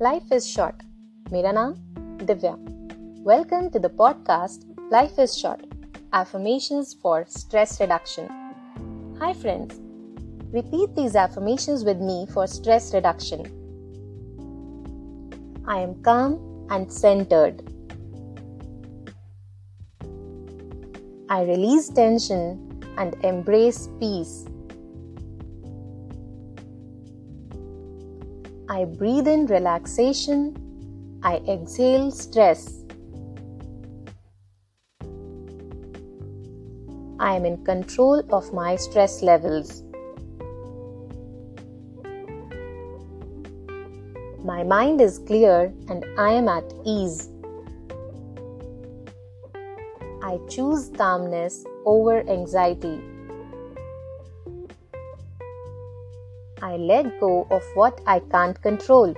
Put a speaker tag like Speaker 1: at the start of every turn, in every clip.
Speaker 1: Life is short. मेरा नाम Divya Welcome to the podcast Life is Short Affirmations for Stress Reduction. Hi, friends. Repeat these affirmations with me for stress reduction. I am calm and centered. I release tension and embrace peace. I breathe in relaxation. I exhale stress. I am in control of my stress levels. My mind is clear and I am at ease. I choose calmness over anxiety. I let go of what I can't control.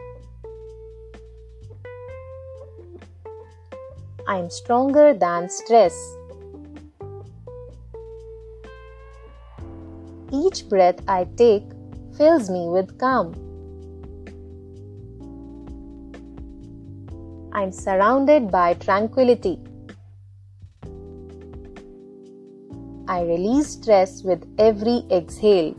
Speaker 1: I am stronger than stress. Each breath I take fills me with calm. I am surrounded by tranquility. I release stress with every exhale.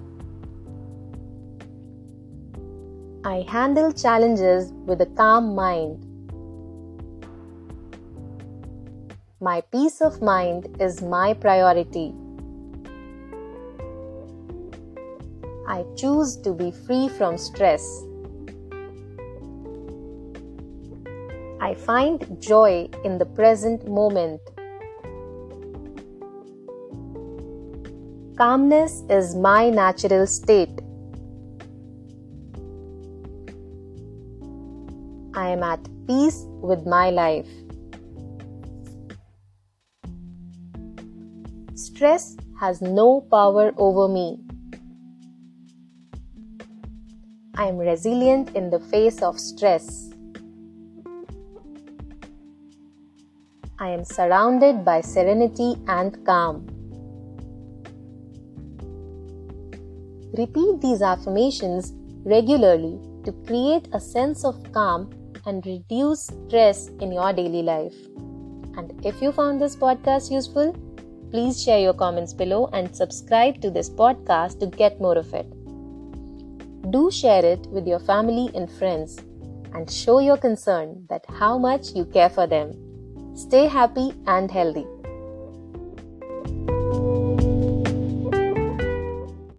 Speaker 1: I handle challenges with a calm mind. My peace of mind is my priority. I choose to be free from stress. I find joy in the present moment. Calmness is my natural state. I am at peace with my life. Stress has no power over me. I am resilient in the face of stress. I am surrounded by serenity and calm. Repeat these affirmations regularly to create a sense of calm and reduce stress in your daily life. And if you found this podcast useful, please share your comments below and subscribe to this podcast to get more of it. Do share it with your family and friends and show your concern that how much you care for them. Stay happy and healthy.